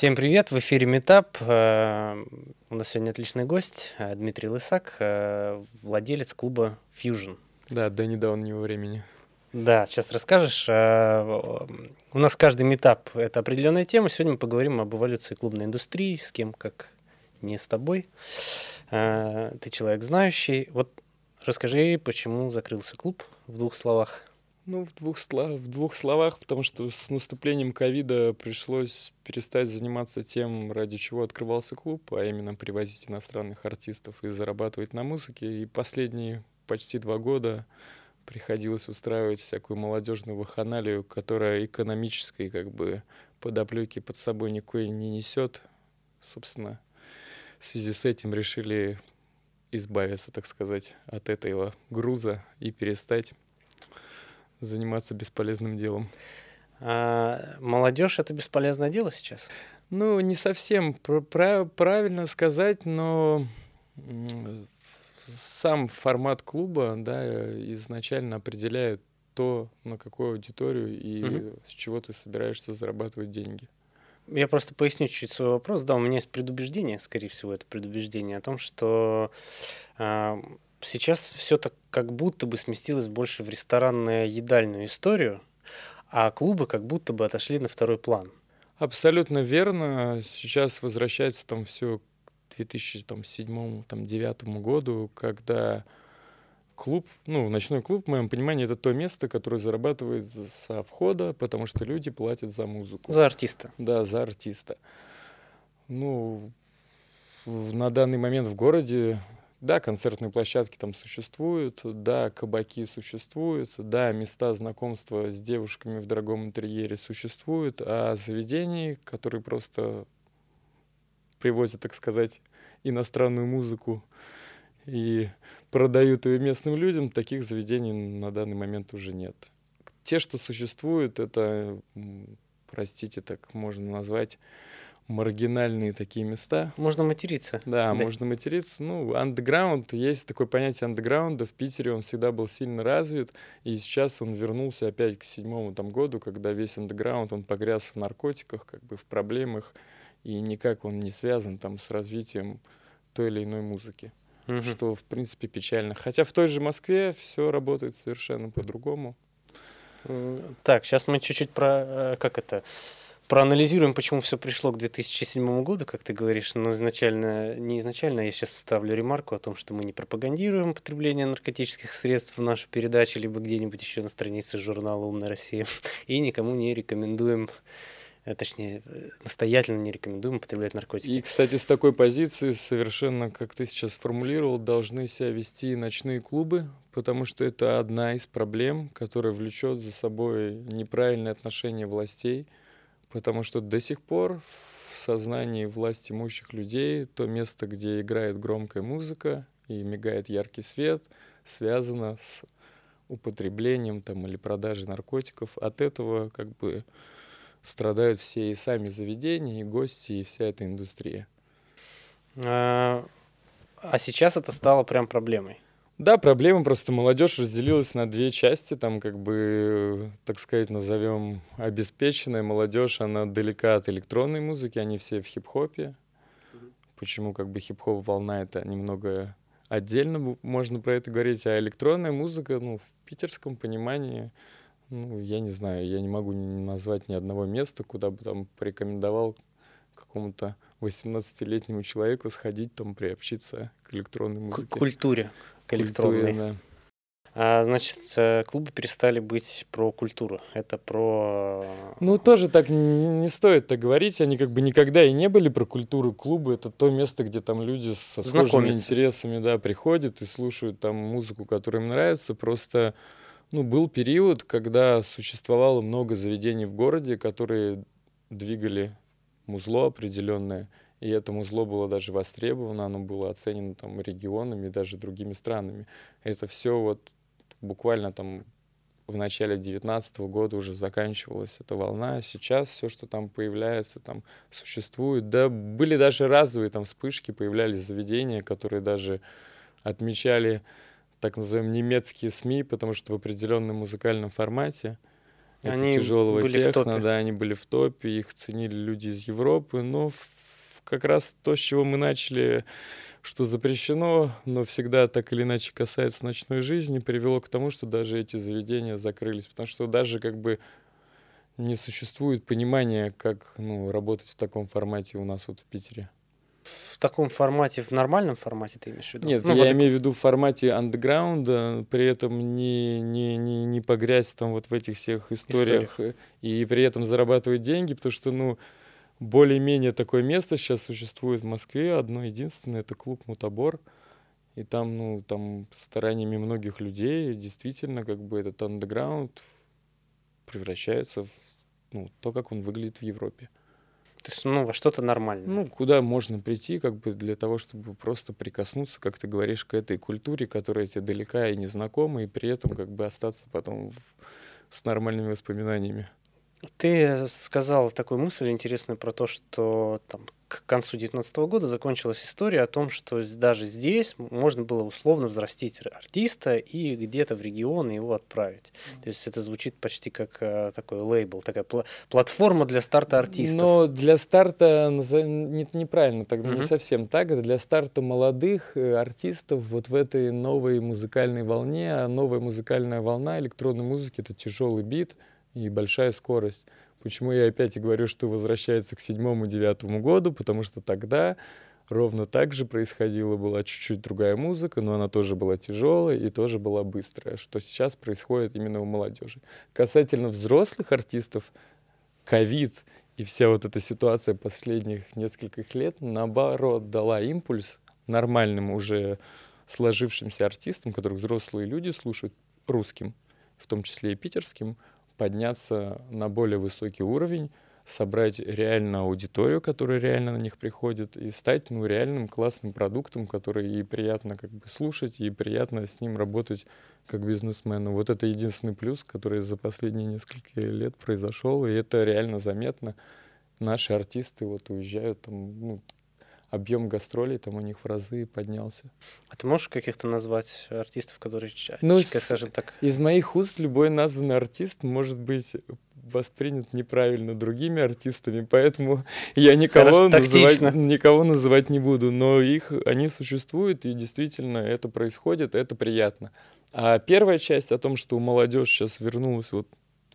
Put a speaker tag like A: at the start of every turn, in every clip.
A: Всем привет, в эфире Метап. Э, у нас сегодня отличный гость э, Дмитрий Лысак, э, владелец клуба Fusion.
B: Да, до недавнего времени.
A: Да, сейчас расскажешь. У нас каждый метап — это определенная тема. Сегодня мы поговорим об эволюции клубной индустрии, с кем, как не с тобой. Ты человек знающий. Вот расскажи, почему закрылся клуб в двух словах.
B: Ну, в двух, слов, в двух словах, потому что с наступлением ковида пришлось перестать заниматься тем, ради чего открывался клуб, а именно привозить иностранных артистов и зарабатывать на музыке. И последние почти два года приходилось устраивать всякую молодежную ваханалию, которая экономической как бы подоплеки под собой никакой не несет. Собственно, в связи с этим решили избавиться, так сказать, от этого груза и перестать заниматься бесполезным делом.
A: А молодежь это бесполезное дело сейчас?
B: Ну, не совсем прав правильно сказать, но сам формат клуба, да, изначально определяет то, на какую аудиторию и угу. с чего ты собираешься зарабатывать деньги.
A: Я просто поясню чуть-чуть свой вопрос. Да, у меня есть предубеждение, скорее всего, это предубеждение о том, что э, сейчас все так как будто бы сместилось больше в ресторанно-едальную историю, а клубы как будто бы отошли на второй план.
B: Абсолютно верно. Сейчас возвращается там все к 2007-2009 году, когда клуб, ну, ночной клуб, в моем понимании, это то место, которое зарабатывает со входа, потому что люди платят за музыку.
A: За артиста.
B: Да, за артиста. Ну, на данный момент в городе да, концертные площадки там существуют, да, кабаки существуют, да, места знакомства с девушками в дорогом интерьере существуют, а заведений, которые просто привозят, так сказать, иностранную музыку и продают ее местным людям, таких заведений на данный момент уже нет. Те, что существуют, это, простите, так можно назвать, маргинальные такие места.
A: Можно материться.
B: Да, да. можно материться. Ну, андеграунд, есть такое понятие андеграунда. В Питере он всегда был сильно развит, и сейчас он вернулся опять к седьмому там году, когда весь андеграунд, он погряз в наркотиках, как бы в проблемах, и никак он не связан там с развитием той или иной музыки. Угу. Что, в принципе, печально. Хотя в той же Москве все работает совершенно по-другому.
A: Так, сейчас мы чуть-чуть про, э, как это, проанализируем, почему все пришло к 2007 году, как ты говоришь, но изначально, не изначально, я сейчас вставлю ремарку о том, что мы не пропагандируем употребление наркотических средств в нашей передаче, либо где-нибудь еще на странице журнала «Умная Россия», и никому не рекомендуем э, точнее, настоятельно не рекомендуем употреблять наркотики.
B: И, кстати, с такой позиции совершенно, как ты сейчас формулировал, должны себя вести ночные клубы, потому что это одна из проблем, которая влечет за собой неправильное отношение властей – Потому что до сих пор в сознании власть имущих людей то место, где играет громкая музыка и мигает яркий свет, связано с употреблением там, или продажей наркотиков. От этого как бы страдают все и сами заведения, и гости, и вся эта индустрия.
A: А, а сейчас это стало прям проблемой.
B: Да, проблема просто молодежь разделилась на две части, там как бы, так сказать, назовем обеспеченная молодежь, она далека от электронной музыки, они все в хип-хопе. Почему как бы хип-хоп волна это немного отдельно можно про это говорить, а электронная музыка, ну, в питерском понимании, ну, я не знаю, я не могу назвать ни одного места, куда бы там порекомендовал какому-то 18-летнему человеку сходить, там, приобщиться к электронной музыке.
A: К культуре к электронной. Да. А, значит, э, клубы перестали быть про культуру. Это про...
B: Ну, тоже так не, не стоит так говорить. Они как бы никогда и не были про культуру. Клубы — это то место, где там люди со сложными интересами да, приходят и слушают там музыку, которая им нравится. Просто ну, был период, когда существовало много заведений в городе, которые двигали музло определенное, и этому зло было даже востребовано, оно было оценено там регионами и даже другими странами. Это все вот буквально там в начале 2019 года уже заканчивалась эта волна. Сейчас все, что там появляется, там существует. Да, были даже разовые там вспышки, появлялись заведения, которые даже отмечали так называемые немецкие СМИ, потому что в определенном музыкальном формате они тяжелого были техно, да, они были в топе, их ценили люди из Европы, но в, как раз то, с чего мы начали, что запрещено, но всегда так или иначе касается ночной жизни, привело к тому, что даже эти заведения закрылись, потому что даже как бы не существует понимания, как ну, работать в таком формате у нас вот в Питере
A: в таком формате, в нормальном формате ты имеешь в виду?
B: Нет, ну, я вот имею в виду в формате андеграунда, при этом не, не, не, не погрязь там вот в этих всех историях, историях. и при этом зарабатывать деньги, потому что, ну, более-менее такое место сейчас существует в Москве, одно единственное, это клуб «Мутабор», и там, ну, там стараниями многих людей действительно как бы этот андеграунд превращается в ну, то, как он выглядит в Европе.
A: То есть, ну, во что-то нормальное.
B: Ну, куда можно прийти, как бы для того, чтобы просто прикоснуться, как ты говоришь, к этой культуре, которая тебе далека и незнакома, и при этом как бы остаться потом в... с нормальными воспоминаниями.
A: Ты сказал такую мысль интересную про то, что там, к концу 2019 года закончилась история о том, что даже здесь можно было условно взрастить артиста и где-то в регион его отправить. То есть это звучит почти как э, такой лейбл, такая пл- платформа для старта артистов.
B: Но для старта не, неправильно, так, mm-hmm. не совсем так. Для старта молодых э, артистов вот в этой новой музыкальной волне, а новая музыкальная волна электронной музыки — это тяжелый бит и большая скорость. Почему я опять и говорю, что возвращается к седьмому-девятому году, потому что тогда ровно так же происходило, была чуть-чуть другая музыка, но она тоже была тяжелая и тоже была быстрая, что сейчас происходит именно у молодежи. Касательно взрослых артистов, ковид и вся вот эта ситуация последних нескольких лет, наоборот, дала импульс нормальным уже сложившимся артистам, которых взрослые люди слушают, русским, в том числе и питерским, подняться на более высокий уровень, собрать реально аудиторию, которая реально на них приходит, и стать ну, реальным классным продуктом, который и приятно как бы слушать, и приятно с ним работать как бизнесмену. Вот это единственный плюс, который за последние несколько лет произошел, и это реально заметно. Наши артисты вот уезжают там, ну, объем гастролей там у них в разы поднялся.
A: А ты можешь каких-то назвать артистов, которые, ну, скажем так...
B: Из моих уст любой названный артист может быть воспринят неправильно другими артистами, поэтому я никого называть, никого называть не буду, но их, они существуют, и действительно это происходит, это приятно. А первая часть о том, что молодежь сейчас вернулась вот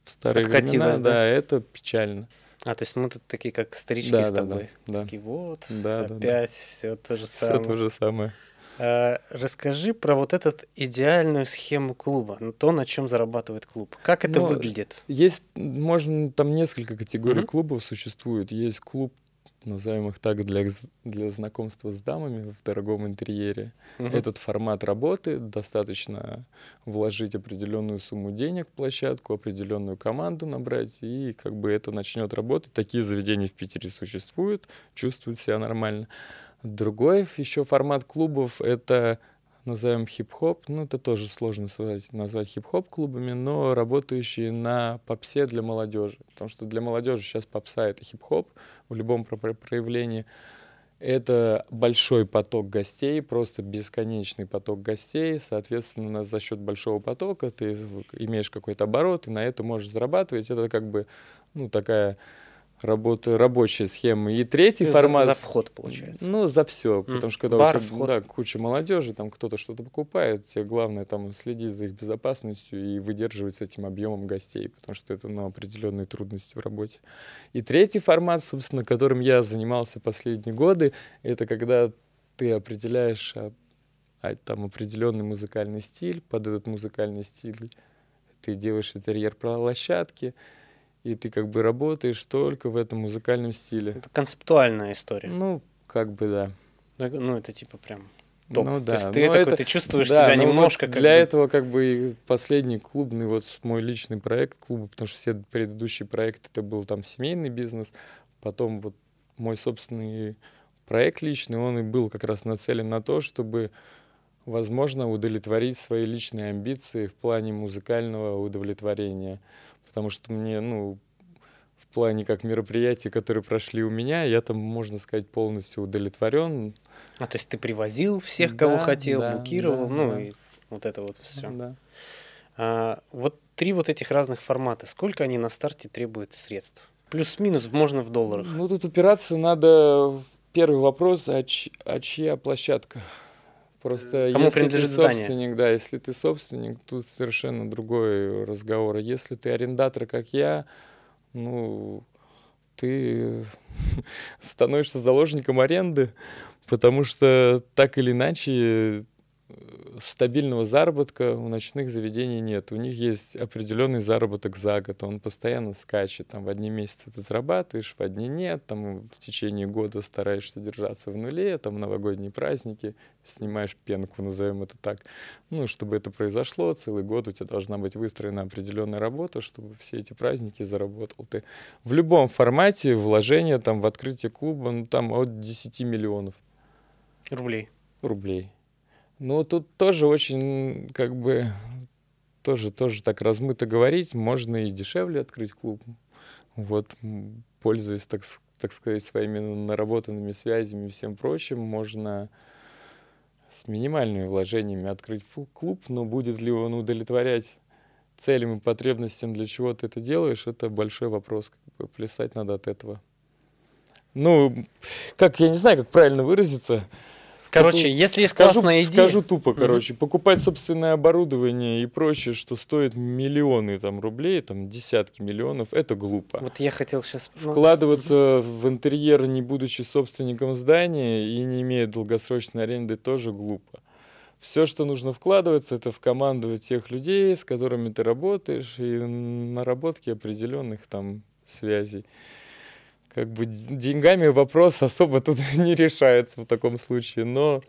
B: в старые Откатилась, времена, да, да, это печально.
A: А, то есть мы тут такие, как старички да, с тобой. Да, да. Такие, вот, да, опять да, да. все то же самое.
B: Все то же самое.
A: А, расскажи про вот эту идеальную схему клуба, то, на чем зарабатывает клуб. Как это ну, выглядит?
B: Есть, можно, там несколько категорий mm-hmm. клубов существует. Есть клуб назовем их так, для, для знакомства с дамами в дорогом интерьере. Угу. Этот формат работы достаточно вложить определенную сумму денег в площадку, определенную команду набрать, и как бы это начнет работать. Такие заведения в Питере существуют, чувствуют себя нормально. Другой еще формат клубов — это назовем хип-хоп, ну это тоже сложно назвать, назвать хип-хоп клубами, но работающие на попсе для молодежи. Потому что для молодежи сейчас попса это хип-хоп в любом проявлении. Это большой поток гостей, просто бесконечный поток гостей. Соответственно, за счет большого потока ты имеешь какой-то оборот, и на это можешь зарабатывать. Это как бы ну, такая работа, рабочая схема. И третий формат...
A: За, за вход, получается.
B: Ну, за все. Mm. Потому что когда Бар, у тебя вход. Да, куча молодежи, там кто-то что-то покупает, тебе главное там следить за их безопасностью и выдерживать с этим объемом гостей, потому что это ну, определенные трудности в работе. И третий формат, собственно, которым я занимался последние годы, это когда ты определяешь а, а, там определенный музыкальный стиль, под этот музыкальный стиль ты делаешь интерьер площадки, и ты как бы работаешь только в этом музыкальном стиле.
A: Это концептуальная история.
B: Ну, как бы да.
A: Ну, это типа прям топ. Ну, да. То есть ты, такой, это, ты чувствуешь да, себя немножко вот
B: как Для бы... этого как бы последний клубный, вот мой личный проект клуба, потому что все предыдущие проекты, это был там семейный бизнес, потом вот мой собственный проект личный, он и был как раз нацелен на то, чтобы возможно удовлетворить свои личные амбиции в плане музыкального удовлетворения потому что мне, ну, в плане как мероприятий, которые прошли у меня, я там, можно сказать, полностью удовлетворен.
A: А то есть ты привозил всех, да, кого хотел, да, букировал, да, ну да. и вот это вот все. Да. А, вот три вот этих разных формата, сколько они на старте требуют средств? Плюс-минус, можно в долларах.
B: Ну, тут упираться надо... Первый вопрос, а, ч... а чья площадка? Просто Кому если ты собственник, здание? да, если ты собственник, тут совершенно другой разговор. Если ты арендатор, как я, ну, ты становишься заложником аренды, потому что так или иначе стабильного заработка у ночных заведений нет. У них есть определенный заработок за год, он постоянно скачет. Там в одни месяцы ты зарабатываешь, в одни нет. Там в течение года стараешься держаться в нуле, там новогодние праздники, снимаешь пенку, назовем это так. Ну, чтобы это произошло, целый год у тебя должна быть выстроена определенная работа, чтобы все эти праздники заработал ты. В любом формате вложения там в открытие клуба, ну, там от 10 миллионов.
A: Рублей.
B: Рублей. Ну, тут тоже очень, как бы, тоже, тоже так размыто говорить. Можно и дешевле открыть клуб. Вот, пользуясь, так, так сказать, своими наработанными связями и всем прочим, можно с минимальными вложениями открыть клуб, но будет ли он удовлетворять целям и потребностям, для чего ты это делаешь, это большой вопрос. Как бы плясать надо от этого. Ну, как, я не знаю, как правильно выразиться.
A: Короче, если есть
B: скажу, классная идея... Скажу тупо, короче, mm-hmm. покупать собственное оборудование и прочее, что стоит миллионы там рублей, там десятки миллионов, это глупо.
A: Вот я хотел сейчас...
B: Ну, Вкладываться mm-hmm. в интерьер, не будучи собственником здания и не имея долгосрочной аренды, тоже глупо. Все, что нужно вкладываться, это в команду тех людей, с которыми ты работаешь, и наработки определенных там связей как бы деньгами вопрос особо тут не решается в таком случае. Но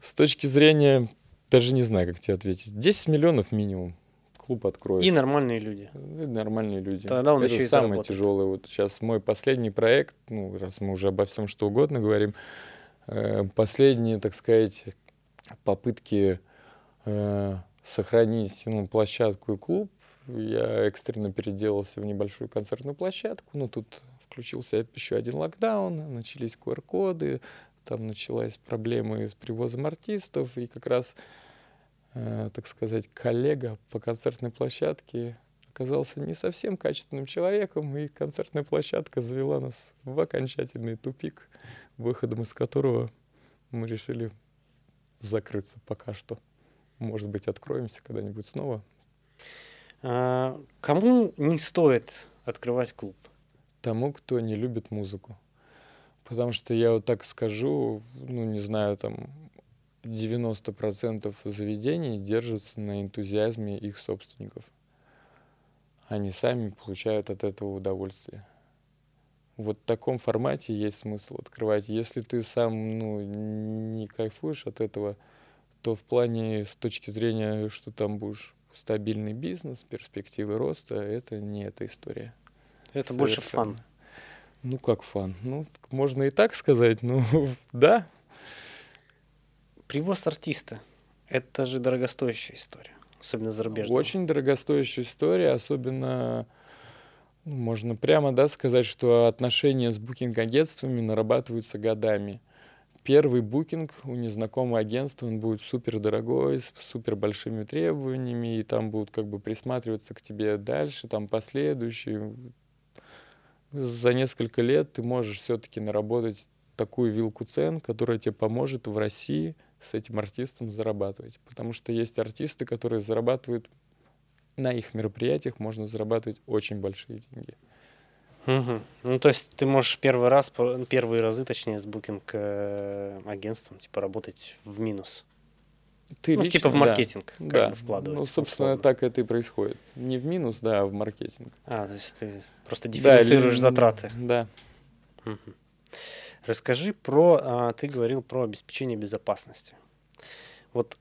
B: с точки зрения, даже не знаю, как тебе ответить, 10 миллионов минимум клуб откроешь.
A: И нормальные люди.
B: И нормальные люди.
A: Тогда он
B: Это
A: еще и
B: самое
A: заработает.
B: тяжелое. Вот сейчас мой последний проект, ну, раз мы уже обо всем что угодно говорим, э, последние, так сказать, попытки э, сохранить ну, площадку и клуб, я экстренно переделался в небольшую концертную площадку. Ну, тут включился еще один локдаун, начались QR-коды, там началась проблема с привозом артистов, и как раз, э, так сказать, коллега по концертной площадке оказался не совсем качественным человеком, и концертная площадка завела нас в окончательный тупик, выходом из которого мы решили закрыться пока что. Может быть, откроемся когда-нибудь снова.
A: А, кому не стоит открывать клуб?
B: Тому, кто не любит музыку. Потому что я вот так скажу, ну, не знаю, там 90% заведений держатся на энтузиазме их собственников. Они сами получают от этого удовольствие. Вот в таком формате есть смысл открывать. Если ты сам ну, не кайфуешь от этого, то в плане с точки зрения, что там будешь стабильный бизнес, перспективы роста, это не эта история.
A: Это Совершенно. больше фан.
B: Ну, как фан? Ну, можно и так сказать, ну, да.
A: Привоз артиста — это же дорогостоящая история, особенно зарубежная.
B: Очень дорогостоящая история, особенно, ну, можно прямо, да, сказать, что отношения с букинг-агентствами нарабатываются годами. Первый букинг у незнакомого агентства, он будет супер дорогой, с супер большими требованиями, и там будут как бы присматриваться к тебе дальше, там последующие, за несколько лет ты можешь все-таки наработать такую вилку цен, которая тебе поможет в России с этим артистом зарабатывать. Потому что есть артисты, которые зарабатывают на их мероприятиях, можно зарабатывать очень большие деньги.
A: Угу. Ну, то есть ты можешь первый раз, первые разы, точнее, с букинг э, агентством, типа, работать в минус. Ты ну, лично, типа в маркетинг
B: да, да. бы вкладывать. Ну, собственно, условно. так это и происходит. Не в минус, да, а в маркетинг.
A: А, то есть ты просто дифференцируешь да, затраты.
B: Да.
A: Угу. Расскажи про, а, ты говорил про обеспечение безопасности. Вот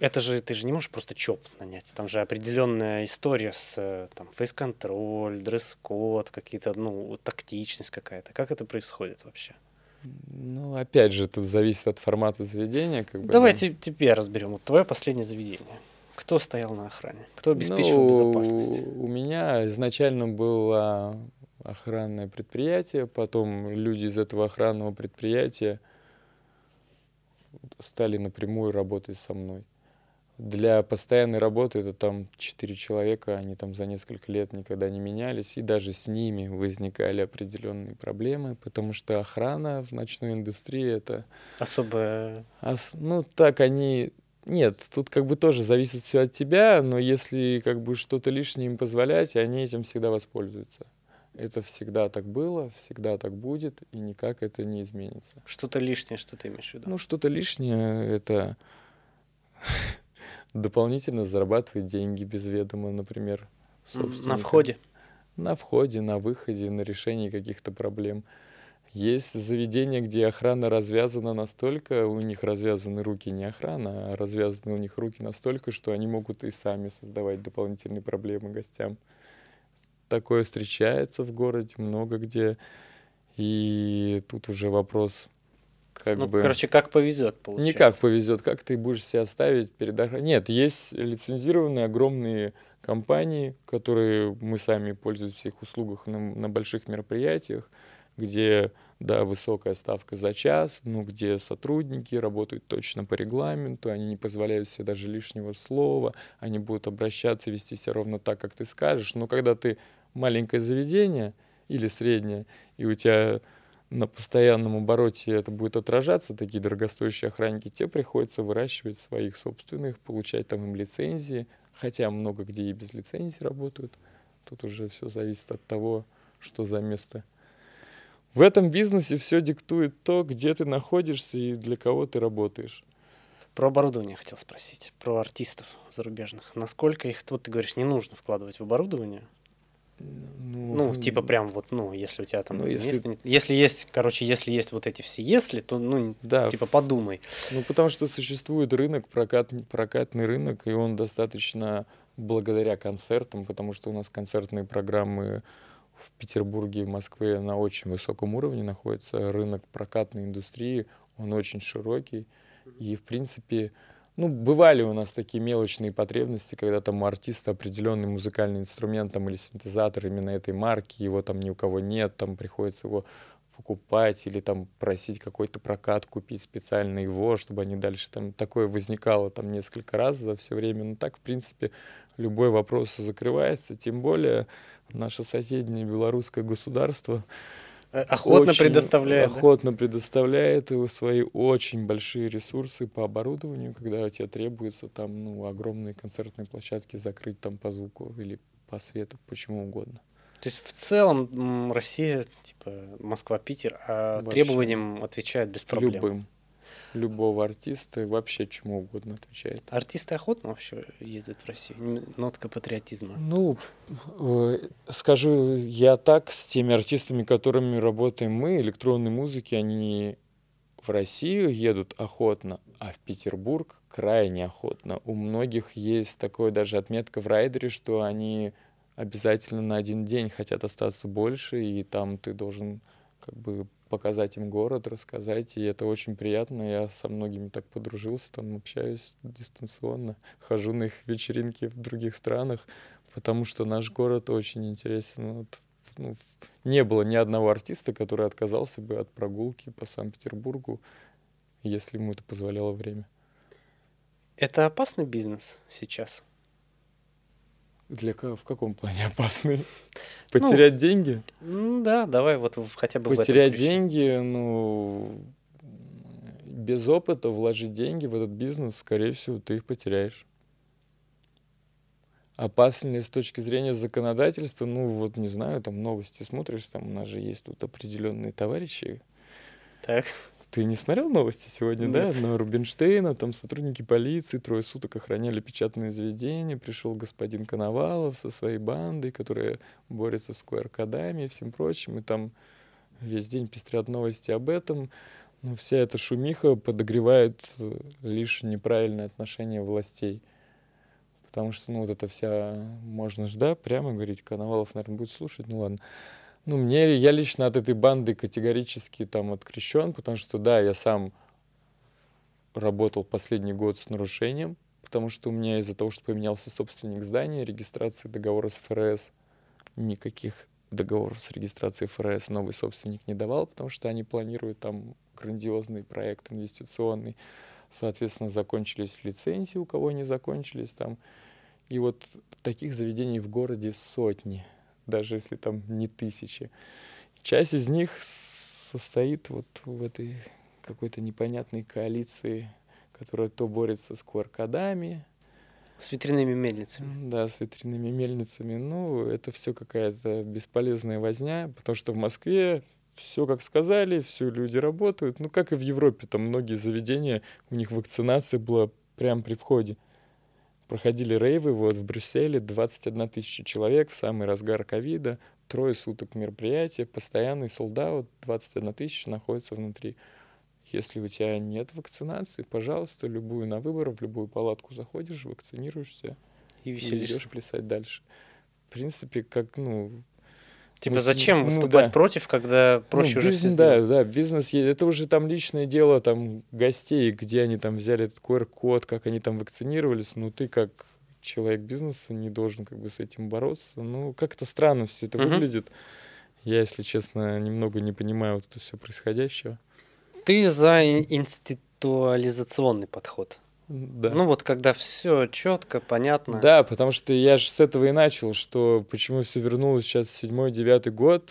A: это же, ты же не можешь просто ЧОП нанять. Там же определенная история с там, фейс-контроль, дресс-код, какие-то, ну, тактичность какая-то. Как это происходит вообще?
B: Ну, опять же, тут зависит от формата заведения. Как бы,
A: Давайте да. тебе разберем. Вот твое последнее заведение. Кто стоял на охране? Кто обеспечивал ну, безопасность?
B: У меня изначально было охранное предприятие, потом люди из этого охранного предприятия стали напрямую работать со мной. Для постоянной работы это там четыре человека, они там за несколько лет никогда не менялись, и даже с ними возникали определенные проблемы, потому что охрана в ночной индустрии это...
A: Особая...
B: Ос... Ну, так они... Нет, тут как бы тоже зависит все от тебя, но если как бы что-то лишнее им позволять, они этим всегда воспользуются. Это всегда так было, всегда так будет, и никак это не изменится.
A: Что-то лишнее, что ты имеешь в виду?
B: Ну, что-то лишнее — это дополнительно зарабатывать деньги без ведома, например.
A: На входе?
B: На входе, на выходе, на решении каких-то проблем. Есть заведения, где охрана развязана настолько, у них развязаны руки не охрана, а развязаны у них руки настолько, что они могут и сами создавать дополнительные проблемы гостям. Такое встречается в городе много где. И тут уже вопрос
A: как ну, бы... Короче, как повезет, получается.
B: Не как повезет, как ты будешь себя ставить перед охраной. Нет, есть лицензированные огромные компании, которые мы сами пользуемся в их услугах на, на больших мероприятиях, где, да, высокая ставка за час, но где сотрудники работают точно по регламенту, они не позволяют себе даже лишнего слова, они будут обращаться, вести себя ровно так, как ты скажешь. Но когда ты маленькое заведение или среднее, и у тебя на постоянном обороте это будет отражаться, такие дорогостоящие охранники, тебе приходится выращивать своих собственных, получать там им лицензии, хотя много где и без лицензии работают. Тут уже все зависит от того, что за место. В этом бизнесе все диктует то, где ты находишься и для кого ты работаешь.
A: Про оборудование хотел спросить, про артистов зарубежных. Насколько их, вот ты говоришь, не нужно вкладывать в оборудование? Ну, ну, типа прям вот, ну, если у тебя там ну, если... Если есть, короче, если есть вот эти все если, то, ну, да. типа подумай.
B: Ну, потому что существует рынок, прокат, прокатный рынок, и он достаточно благодаря концертам, потому что у нас концертные программы в Петербурге и в Москве на очень высоком уровне находится. Рынок прокатной индустрии, он очень широкий, и, в принципе, ну, бывали у нас такие мелочные потребности, когда там у артиста определенный музыкальный инструмент там, или синтезатор именно этой марки, его там ни у кого нет, там приходится его покупать или там просить какой-то прокат купить специально его, чтобы они дальше там такое возникало там несколько раз за все время. Ну так, в принципе, любой вопрос закрывается, тем более наше соседнее белорусское государство
A: охотно очень предоставляет.
B: Охотно да? предоставляет свои очень большие ресурсы по оборудованию, когда тебе требуется там ну, огромные концертные площадки закрыть там по звуку или по свету, почему угодно.
A: То есть в целом Россия, типа Москва-Питер, а Вообще. требованиям отвечает без проблем?
B: Любым любого артиста и вообще чему угодно отвечает.
A: Артисты охотно вообще ездят в Россию? Нотка патриотизма.
B: Ну, э, скажу я так, с теми артистами, которыми работаем мы, электронной музыки, они в Россию едут охотно, а в Петербург крайне охотно. У многих есть такое даже отметка в райдере, что они обязательно на один день хотят остаться больше, и там ты должен как бы показать им город, рассказать, и это очень приятно. Я со многими так подружился, там общаюсь дистанционно, хожу на их вечеринки в других странах, потому что наш город очень интересен. Вот, ну, не было ни одного артиста, который отказался бы от прогулки по Санкт-Петербургу, если ему это позволяло время.
A: Это опасный бизнес сейчас?
B: Для в каком плане опасный? Потерять ну, деньги?
A: Ну да, давай вот хотя бы
B: Потерять деньги, ну, без опыта вложить деньги в этот бизнес, скорее всего, ты их потеряешь. Опасно ли с точки зрения законодательства? Ну, вот не знаю, там новости смотришь, там у нас же есть тут определенные товарищи.
A: Так.
B: Ты не смотрел новости сегодня, Нет. да? На Рубинштейна, там сотрудники полиции трое суток охраняли печатные заведения, пришел господин Коновалов со своей бандой, которая борется с QR-кодами и всем прочим, и там весь день пестрят новости об этом. Но вся эта шумиха подогревает э, лишь неправильное отношение властей. Потому что, ну, вот это вся, можно же, да, прямо говорить, Коновалов, наверное, будет слушать, ну ладно. Ну, мне, я лично от этой банды категорически там открещен, потому что, да, я сам работал последний год с нарушением, потому что у меня из-за того, что поменялся собственник здания, регистрации договора с ФРС, никаких договоров с регистрацией ФРС новый собственник не давал, потому что они планируют там грандиозный проект инвестиционный. соответственно, закончились лицензии, у кого не закончились там. И вот таких заведений в городе сотни, даже если там не тысячи. Часть из них состоит вот в этой какой-то непонятной коалиции, которая то борется с QR-кодами,
A: с ветряными мельницами.
B: Да, с ветряными мельницами. Ну, это все какая-то бесполезная возня, потому что в Москве все как сказали, все люди работают. Ну, как и в Европе, там многие заведения, у них вакцинация была прямо при входе. Проходили рейвы, вот в Брюсселе 21 тысяча человек в самый разгар ковида, трое суток мероприятия, постоянный солдат, 21 тысяча находится внутри. Если у тебя нет вакцинации, пожалуйста, любую на выбор, в любую палатку заходишь, вакцинируешься и, и идешь плясать дальше. В принципе, как, ну...
A: Типа зачем ну, выступать да. против, когда проще ну, уже
B: бизнес, Да, да, бизнес, это уже там личное дело там гостей, где они там взяли этот QR-код, как они там вакцинировались, ну ты как человек бизнеса не должен как бы с этим бороться. Ну, как-то странно все это uh-huh. выглядит. Я, если честно, немного не понимаю вот это все происходящего.
A: Ты за институализационный подход.
B: Да.
A: Ну вот когда все четко, понятно.
B: Да, потому что я же с этого и начал, что почему все вернулось сейчас седьмой, девятый год,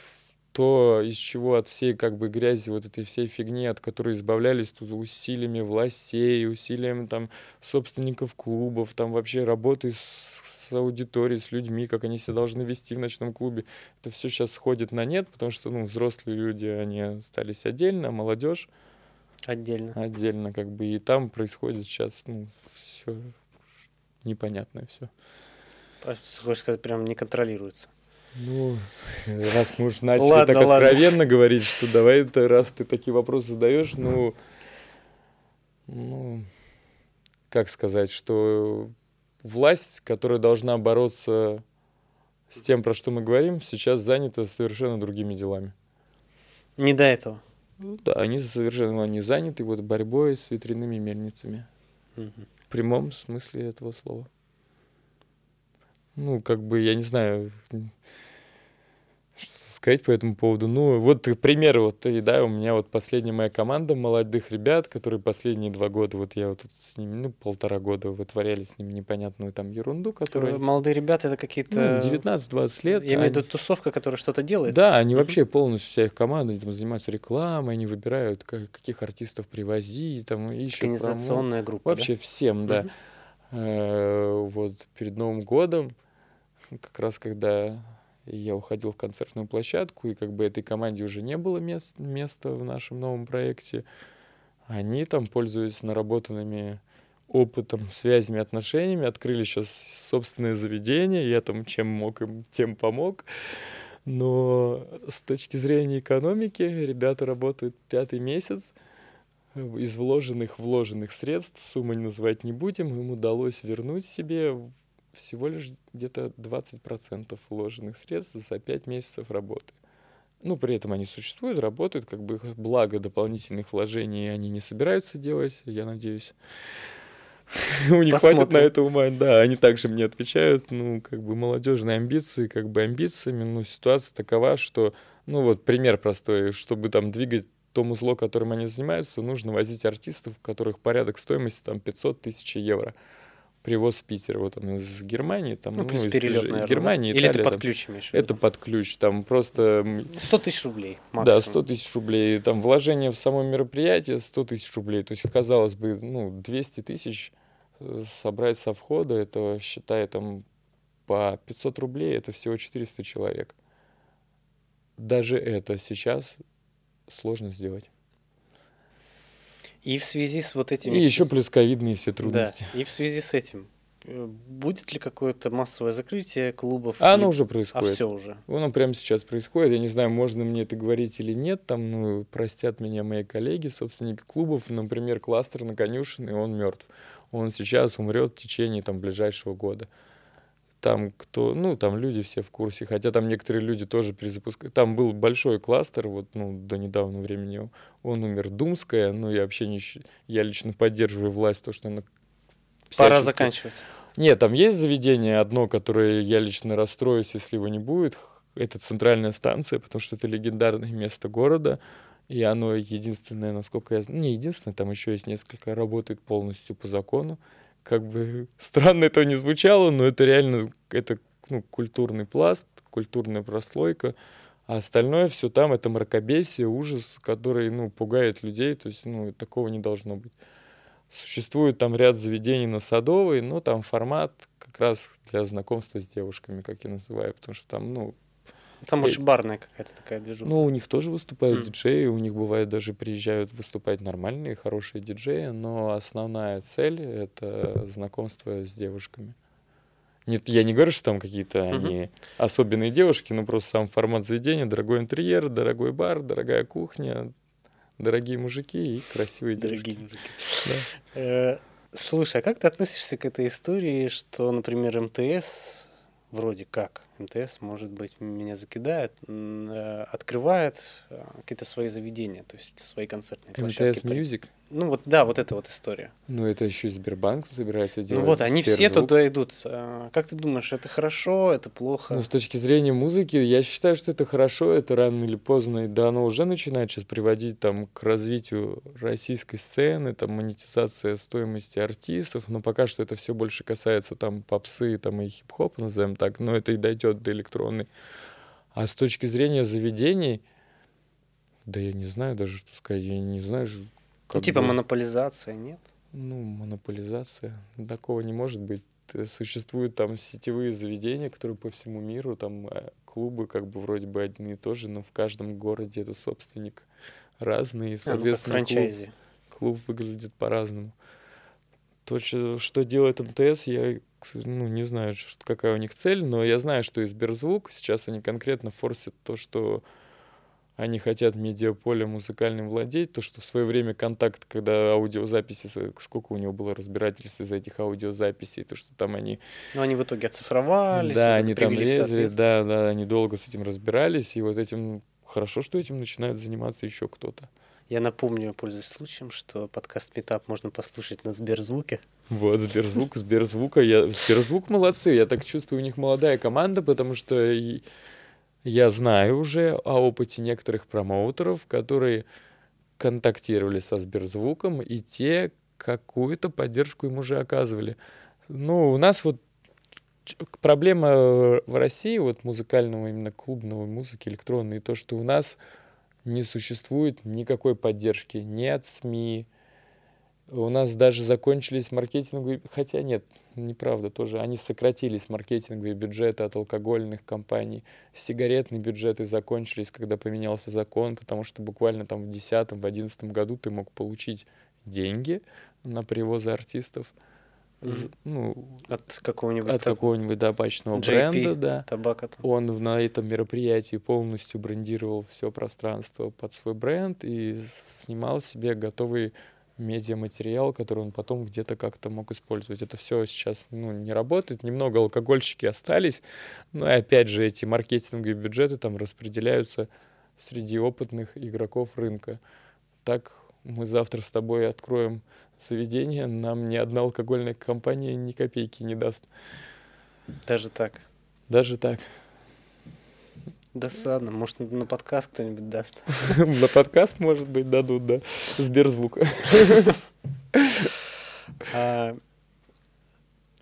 B: то из чего от всей как бы грязи, вот этой всей фигни, от которой избавлялись тут усилиями властей, усилиями там собственников клубов, там вообще работы с, с аудиторией, с людьми, как они себя должны вести в ночном клубе. Это все сейчас сходит на нет, потому что ну, взрослые люди, они остались отдельно, а молодежь
A: Отдельно.
B: Отдельно, как бы. И там происходит сейчас, ну, все непонятное все.
A: Хочешь сказать, прям не контролируется.
B: Ну, раз мы уж начали ладно, так ладно. откровенно говорить, что давай, ты, раз ты такие вопросы задаешь, ну, ну, как сказать, что власть, которая должна бороться с тем, про что мы говорим, сейчас занята совершенно другими делами.
A: Не до этого.
B: Ну, да, они совершенно они заняты вот борьбой с ветряными мельницами. Угу. В прямом смысле этого слова. Ну, как бы, я не знаю, сказать по этому поводу. Ну, вот пример, вот, да, у меня вот последняя моя команда молодых ребят, которые последние два года, вот я вот тут с ними, ну, полтора года вытворяли с ними непонятную там ерунду, которая...
A: Молодые ребята это какие-то...
B: Ну, 19-20 лет.
A: Я имею в виду тусовка, которая что-то делает?
B: Да, они mm-hmm. вообще полностью, вся их команда, они там занимаются рекламой, они выбирают, как, каких артистов привозить, там, ищут...
A: Организационная группа,
B: Вообще
A: да?
B: всем, да. Mm-hmm. Вот перед Новым годом, как раз когда я уходил в концертную площадку, и как бы этой команде уже не было мест, места в нашем новом проекте. Они там, пользуясь наработанными опытом, связями, отношениями, открыли сейчас собственное заведение. Я там чем мог им, тем помог. Но с точки зрения экономики ребята работают пятый месяц. Из вложенных вложенных средств, суммы не называть не будем, им удалось вернуть себе всего лишь где-то 20% вложенных средств за 5 месяцев работы. Ну, при этом они существуют, работают, как бы их благо дополнительных вложений они не собираются делать, я надеюсь. У них хватит на это ума, да, они также мне отвечают, ну, как бы молодежные амбиции, как бы амбициями, но ситуация такова, что, ну, вот пример простой, чтобы там двигать то музло, которым они занимаются, нужно возить артистов, у которых порядок стоимости там 500 тысяч евро привоз в Питер, вот он из Германии, там,
A: ну, плюс ну,
B: перелет,
A: из наверное,
B: Германии,
A: Или Италия, это под ключ имеешь
B: Это под ключ, там просто...
A: 100 тысяч рублей максимум.
B: Да, 100 тысяч рублей, там вложение в само мероприятие 100 тысяч рублей, то есть, казалось бы, ну, 200 тысяч э, собрать со входа, это, считай, там, по 500 рублей, это всего 400 человек. Даже это сейчас сложно сделать.
A: И в связи с вот этими...
B: И еще плюс ковидные все трудности.
A: Да, и в связи с этим э, будет ли какое-то массовое закрытие клубов?
B: А оно уже происходит.
A: А все уже.
B: Оно прямо сейчас происходит. Я не знаю, можно мне это говорить или нет. Там, ну, простят меня мои коллеги, собственники клубов. Например, кластер на конюшен, и он мертв. Он сейчас умрет в течение там ближайшего года там кто, ну, там люди все в курсе, хотя там некоторые люди тоже перезапускают. Там был большой кластер, вот, ну, до недавнего времени он умер, Думская, ну, я вообще не, я лично поддерживаю власть, то, что она
A: Пора заканчивать.
B: Нет, там есть заведение одно, которое я лично расстроюсь, если его не будет. Это центральная станция, потому что это легендарное место города. И оно единственное, насколько я знаю, не единственное, там еще есть несколько, работает полностью по закону. Как бы странно это не звучало, но это реально это ну, культурный пласт, культурная прослойка. А остальное все там это мракобесие, ужас, который ну, пугает людей. То есть ну, такого не должно быть. Существует там ряд заведений на Садовой, но там формат как раз для знакомства с девушками, как я называю, потому что там, ну,
A: там больше барная какая-то такая движуха.
B: Ну, у них тоже выступают mm. диджеи, у них бывает даже приезжают выступать нормальные, хорошие диджеи, но основная цель — это знакомство с девушками. Нет, я не говорю, что там какие-то mm-hmm. они особенные девушки, но просто сам формат заведения, дорогой интерьер, дорогой бар, дорогая кухня, дорогие мужики и красивые девушки. Дорогие мужики.
A: Да. Э, слушай, а как ты относишься к этой истории, что, например, МТС вроде как МТС, может быть, меня закидает, э, открывает э, какие-то свои заведения, то есть свои концертные
B: площадки. МТС Music?
A: Ну вот, да, вот эта вот история.
B: Ну это еще и Сбербанк собирается делать.
A: Ну вот, они все туда идут. А, как ты думаешь, это хорошо, это плохо?
B: Ну с точки зрения музыки, я считаю, что это хорошо, это рано или поздно, да, оно уже начинает сейчас приводить там к развитию российской сцены, там монетизация стоимости артистов, но пока что это все больше касается там попсы там и хип-хоп, назовем так, но это и дойдет до электронной. А с точки зрения заведений, да я не знаю даже, что сказать, я не знаю,
A: ну, типа бы... монополизация, нет?
B: Ну, монополизация. Такого не может быть. Э, существуют там сетевые заведения, которые по всему миру, там э, клубы как бы вроде бы один и тот же, но в каждом городе это собственник разный, и, соответственно, а, ну, клуб, клуб выглядит по-разному. То, что, делает МТС, я ну, не знаю, какая у них цель, но я знаю, что из Сберзвук сейчас они конкретно форсят то, что они хотят медиаполе музыкальным владеть, то, что в свое время контакт, когда аудиозаписи, сколько у него было разбирательств из этих аудиозаписей, то, что там они...
A: Ну, они в итоге оцифровались.
B: Да, они там лезли, да, да, они долго с этим разбирались, и вот этим... Хорошо, что этим начинает заниматься еще кто-то.
A: Я напомню, пользуясь случаем, что подкаст Метап можно послушать на Сберзвуке.
B: Вот, Сберзвук, Сберзвука. Я... Сберзвук молодцы. Я так чувствую, у них молодая команда, потому что я знаю уже о опыте некоторых промоутеров, которые контактировали со Сберзвуком, и те какую-то поддержку им уже оказывали. Ну, у нас вот проблема в России, вот музыкального, именно клубного музыки, электронной, то, что у нас не существует никакой поддержки ни от СМИ, у нас даже закончились маркетинговые, хотя нет, неправда тоже, они сократились маркетинговые бюджеты от алкогольных компаний. Сигаретные бюджеты закончились, когда поменялся закон, потому что буквально там в 2010-2011 году ты мог получить деньги на привозы артистов.
A: Ну, от какого-нибудь
B: от какого-нибудь табачного JP, бренда, да.
A: Табака.
B: Он на этом мероприятии полностью брендировал все пространство под свой бренд и снимал себе готовый медиаматериал, который он потом где-то как-то мог использовать. Это все сейчас ну, не работает. Немного алкогольщики остались, но и опять же эти маркетинговые бюджеты там распределяются среди опытных игроков рынка. Так мы завтра с тобой откроем заведение, нам ни одна алкогольная компания ни копейки не даст.
A: Даже так?
B: Даже так.
A: Досадно. Может, на подкаст кто-нибудь даст.
B: На подкаст, может быть, дадут, да. Сберзвук.
A: А,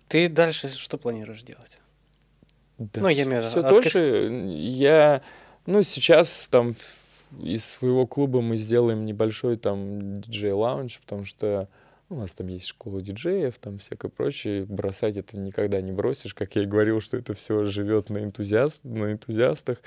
A: ты дальше что планируешь делать?
B: Да, ну, я имею все тоже. Я, ну, сейчас там из своего клуба мы сделаем небольшой там диджей-лаунж, потому что у нас там есть школа диджеев, там всякое прочее. Бросать это никогда не бросишь. Как я и говорил, что это все живет на, энтузиаст, на энтузиастах.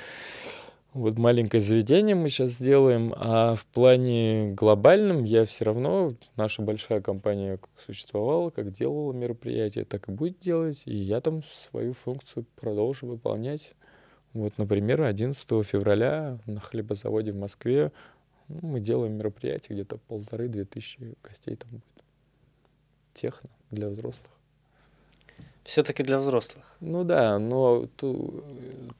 B: Вот маленькое заведение мы сейчас сделаем, а в плане глобальном я все равно, наша большая компания как существовала, как делала мероприятия, так и будет делать, и я там свою функцию продолжу выполнять. Вот, например, 11 февраля на хлебозаводе в Москве ну, мы делаем мероприятие, где-то полторы-две тысячи гостей там будет техно для взрослых.
A: Все-таки для взрослых.
B: Ну да, но ту,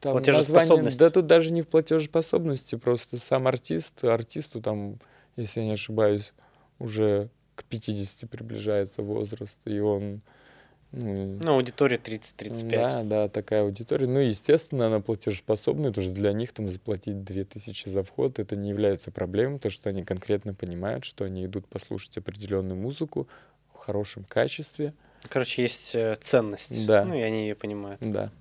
B: там название, да тут даже не в платежеспособности, просто сам артист, артисту там, если я не ошибаюсь, уже к 50 приближается возраст, и он Ну,
A: ну аудитория 30-35.
B: Да, да, такая аудитория. Ну, естественно, она платежеспособная, потому что для них там заплатить 2000 за вход, это не является проблемой, то что они конкретно понимают, что они идут послушать определенную музыку в хорошем качестве.
A: Короче, есть э, ценность. Да. Ну, и они ее понимают.
B: Да.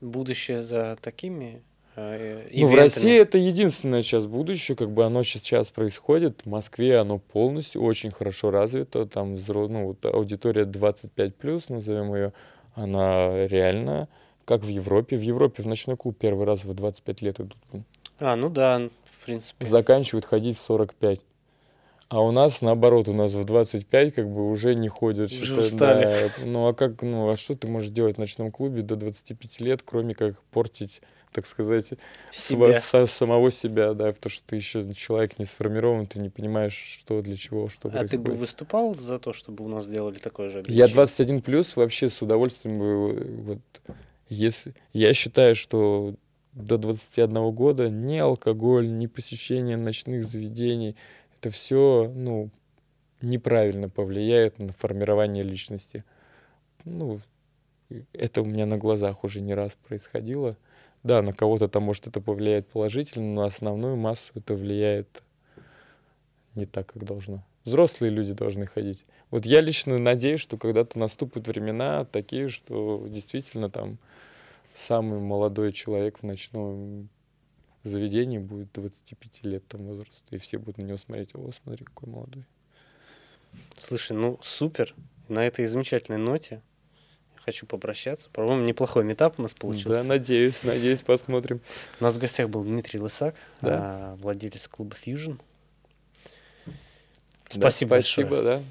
A: Будущее за такими э,
B: ну, в России это единственное сейчас будущее, как бы оно сейчас происходит. В Москве оно полностью очень хорошо развито. Там ну, вот аудитория 25+, назовем ее, она реально, как в Европе. В Европе в ночной клуб первый раз в 25 лет идут.
A: А, ну да, в принципе.
B: Заканчивают ходить в 45. А у нас наоборот, у нас в 25 как бы уже не ходят.
A: Уже устали.
B: Да. Ну а как, ну а что ты можешь делать в ночном клубе до 25 лет, кроме как портить, так сказать, себя. Св- самого себя, да, потому что ты еще человек не сформирован, ты не понимаешь, что для чего, что
A: а
B: происходит.
A: А ты бы выступал за то, чтобы у нас сделали такое же
B: объявление? Я 21 плюс вообще с удовольствием бы, вот, если, я считаю, что до 21 года ни алкоголь, ни посещение ночных заведений, это все, ну, неправильно повлияет на формирование личности. Ну, это у меня на глазах уже не раз происходило. Да, на кого-то там может это повлияет положительно, но основную массу это влияет не так, как должно. Взрослые люди должны ходить. Вот я лично надеюсь, что когда-то наступят времена такие, что действительно там самый молодой человек в ночном заведении будет 25 лет там возраста, и все будут на него смотреть, о, смотри, какой молодой.
A: Слушай, ну супер. На этой замечательной ноте хочу попрощаться. По-моему, неплохой метап у нас получился.
B: Да, надеюсь, надеюсь, посмотрим.
A: У нас в гостях был Дмитрий Лысак, да. А, владелец клуба Fusion.
B: Спасибо да, Спасибо, большое. да.